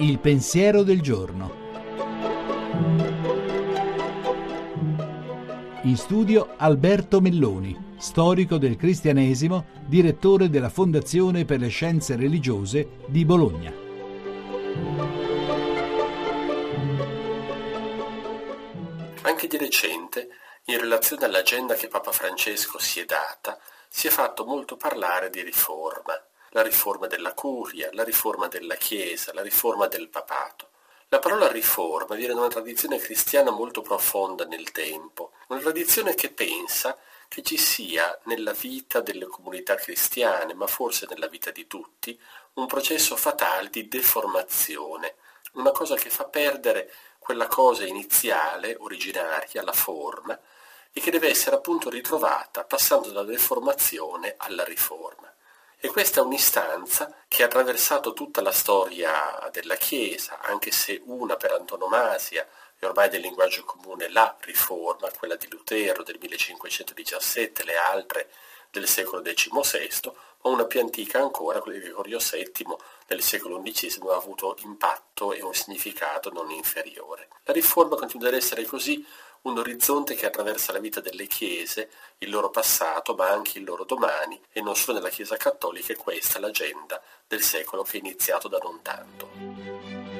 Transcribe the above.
Il pensiero del giorno. In studio Alberto Melloni, storico del cristianesimo, direttore della Fondazione per le Scienze Religiose di Bologna. Anche di recente, in relazione all'agenda che Papa Francesco si è data, si è fatto molto parlare di riforma la riforma della curia, la riforma della Chiesa, la riforma del papato. La parola riforma viene da una tradizione cristiana molto profonda nel tempo, una tradizione che pensa che ci sia nella vita delle comunità cristiane, ma forse nella vita di tutti, un processo fatale di deformazione, una cosa che fa perdere quella cosa iniziale, originaria, la forma, e che deve essere appunto ritrovata passando dalla deformazione alla riforma. E questa è un'istanza che ha attraversato tutta la storia della Chiesa, anche se una per antonomasia è ormai del linguaggio comune la riforma, quella di Lutero del 1517, le altre del secolo XVI, ma una più antica ancora, quella di Gregorio VII del secolo XI, ha avuto impatto e un significato non inferiore. La riforma continua ad essere così un orizzonte che attraversa la vita delle chiese, il loro passato, ma anche il loro domani, e non solo nella Chiesa cattolica, è questa l'agenda del secolo che è iniziato da non tanto.